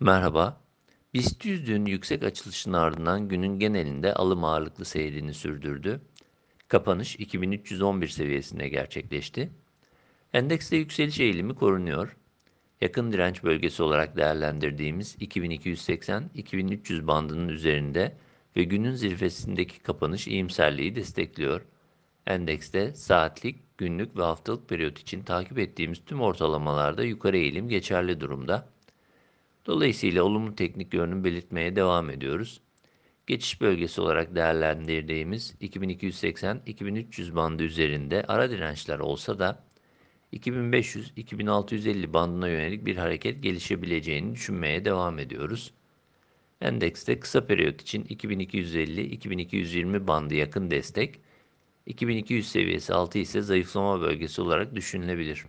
Merhaba. BIST 100 dün yüksek açılışın ardından günün genelinde alım ağırlıklı seyrini sürdürdü. Kapanış 2311 seviyesinde gerçekleşti. Endekste yükseliş eğilimi korunuyor. Yakın direnç bölgesi olarak değerlendirdiğimiz 2280-2300 bandının üzerinde ve günün zirvesindeki kapanış iyimserliği destekliyor. Endekste saatlik, günlük ve haftalık periyot için takip ettiğimiz tüm ortalamalarda yukarı eğilim geçerli durumda. Dolayısıyla olumlu teknik görünüm belirtmeye devam ediyoruz. Geçiş bölgesi olarak değerlendirdiğimiz 2280-2300 bandı üzerinde ara dirençler olsa da 2500-2650 bandına yönelik bir hareket gelişebileceğini düşünmeye devam ediyoruz. Endekste kısa periyot için 2250-2220 bandı yakın destek, 2200 seviyesi altı ise zayıflama bölgesi olarak düşünülebilir.